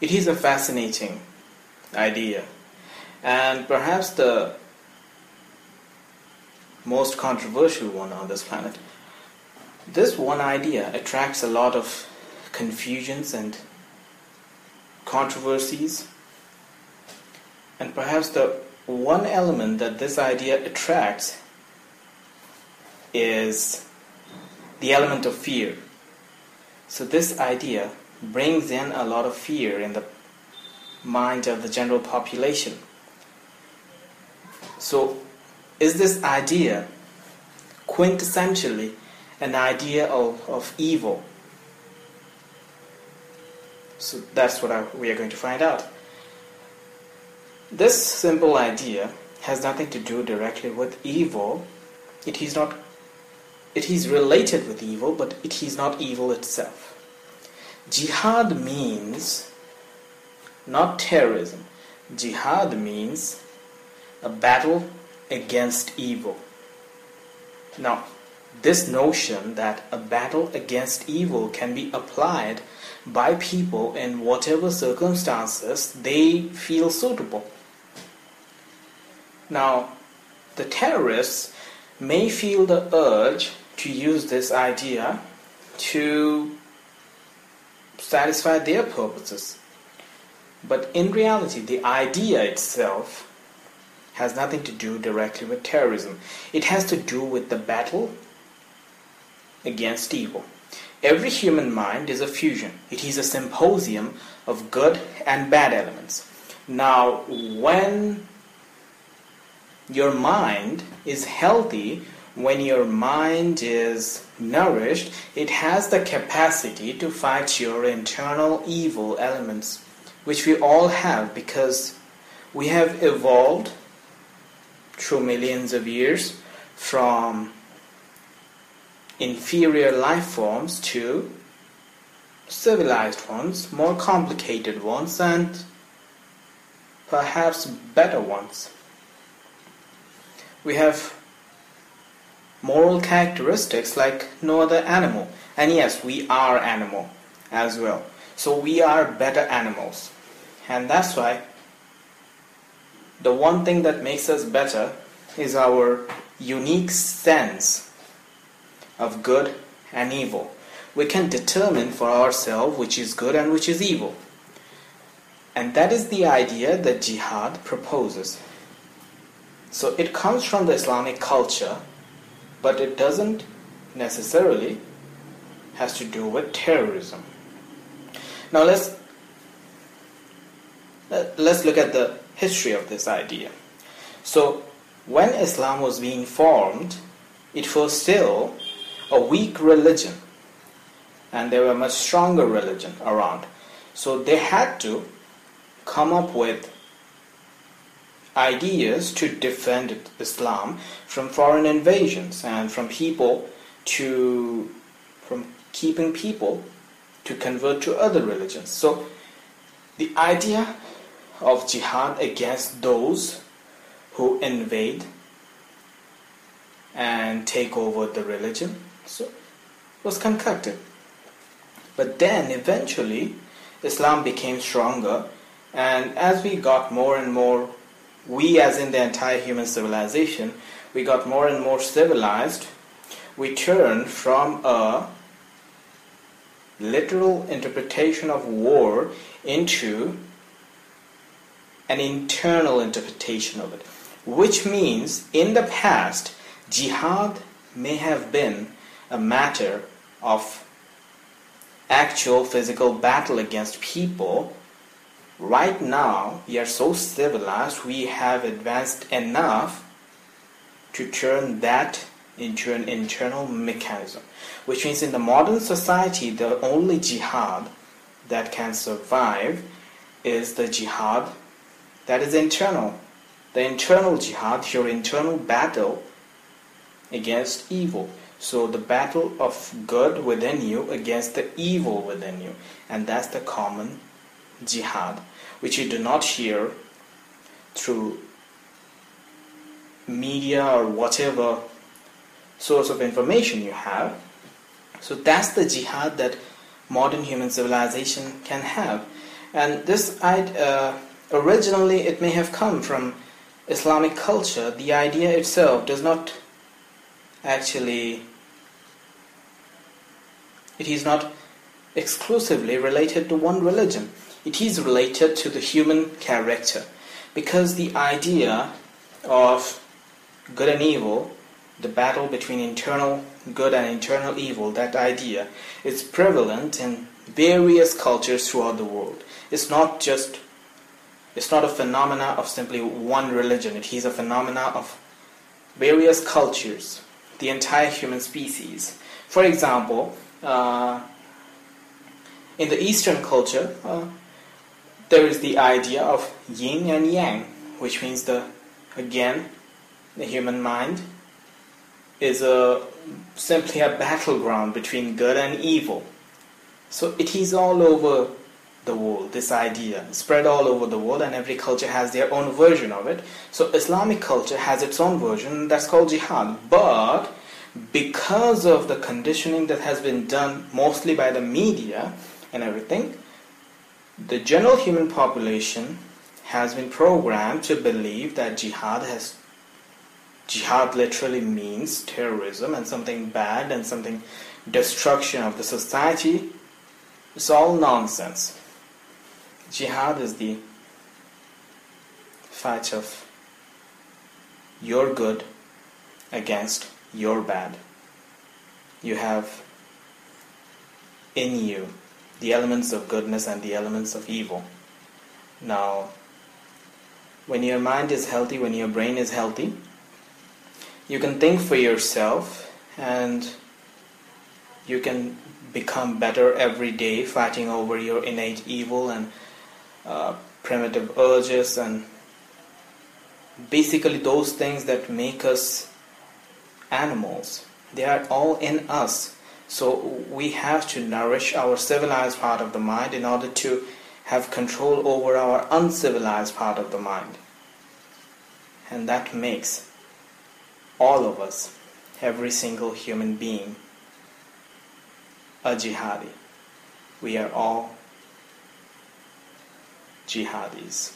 It is a fascinating idea, and perhaps the most controversial one on this planet. This one idea attracts a lot of confusions and controversies, and perhaps the one element that this idea attracts is the element of fear. So, this idea brings in a lot of fear in the mind of the general population. So, is this idea quintessentially an idea of, of evil? So, that's what I, we are going to find out. This simple idea has nothing to do directly with evil. It is not it is related with evil, but it is not evil itself. Jihad means not terrorism. Jihad means a battle against evil. Now, this notion that a battle against evil can be applied by people in whatever circumstances they feel suitable. Now, the terrorists may feel the urge to use this idea to satisfy their purposes. But in reality, the idea itself has nothing to do directly with terrorism. It has to do with the battle against evil. Every human mind is a fusion, it is a symposium of good and bad elements. Now, when your mind is healthy, when your mind is nourished, it has the capacity to fight your internal evil elements, which we all have because we have evolved through millions of years from inferior life forms to civilized ones, more complicated ones, and perhaps better ones. We have moral characteristics like no other animal. And yes, we are animal as well. So we are better animals. And that's why the one thing that makes us better is our unique sense of good and evil. We can determine for ourselves which is good and which is evil. And that is the idea that jihad proposes. So it comes from the Islamic culture but it doesn't necessarily has to do with terrorism. Now let's uh, let's look at the history of this idea. So when Islam was being formed, it was still a weak religion and there were much stronger religion around. So they had to come up with ideas to defend Islam from foreign invasions and from people to from keeping people to convert to other religions. So the idea of jihad against those who invade and take over the religion so was concocted. But then eventually Islam became stronger and as we got more and more we as in the entire human civilization, we got more and more civilized. We turned from a literal interpretation of war into an internal interpretation of it. Which means in the past, jihad may have been a matter of actual physical battle against people right now we are so civilized we have advanced enough to turn that into an internal mechanism which means in the modern society the only jihad that can survive is the jihad that is internal. The internal jihad your internal battle against evil. So the battle of good within you against the evil within you. And that's the common jihad, which you do not hear through media or whatever source of information you have. So that's the jihad that modern human civilization can have. And this uh, originally it may have come from Islamic culture. The idea itself does not actually it is not exclusively related to one religion. It is related to the human character because the idea of good and evil, the battle between internal good and internal evil, that idea is prevalent in various cultures throughout the world. It's not just it's not a phenomena of simply one religion. It is a phenomena of various cultures, the entire human species. For example, uh, in the Eastern culture, uh, there is the idea of yin and yang, which means the again the human mind is a simply a battleground between good and evil. So it is all over the world, this idea, spread all over the world, and every culture has their own version of it. So Islamic culture has its own version, that's called jihad. But because of the conditioning that has been done mostly by the media and everything, the general human population has been programmed to believe that jihad has jihad literally means terrorism and something bad and something destruction of the society. It's all nonsense. Jihad is the fight of your good against your bad. You have in you the elements of goodness and the elements of evil. Now when your mind is healthy when your brain is healthy you can think for yourself and you can become better every day fighting over your innate evil and uh, primitive urges and basically those things that make us animals. They are all in us so we have to nourish our civilized part of the mind in order to have control over our uncivilized part of the mind and that makes all of us, every single human being, a jihadi. We are all jihadis.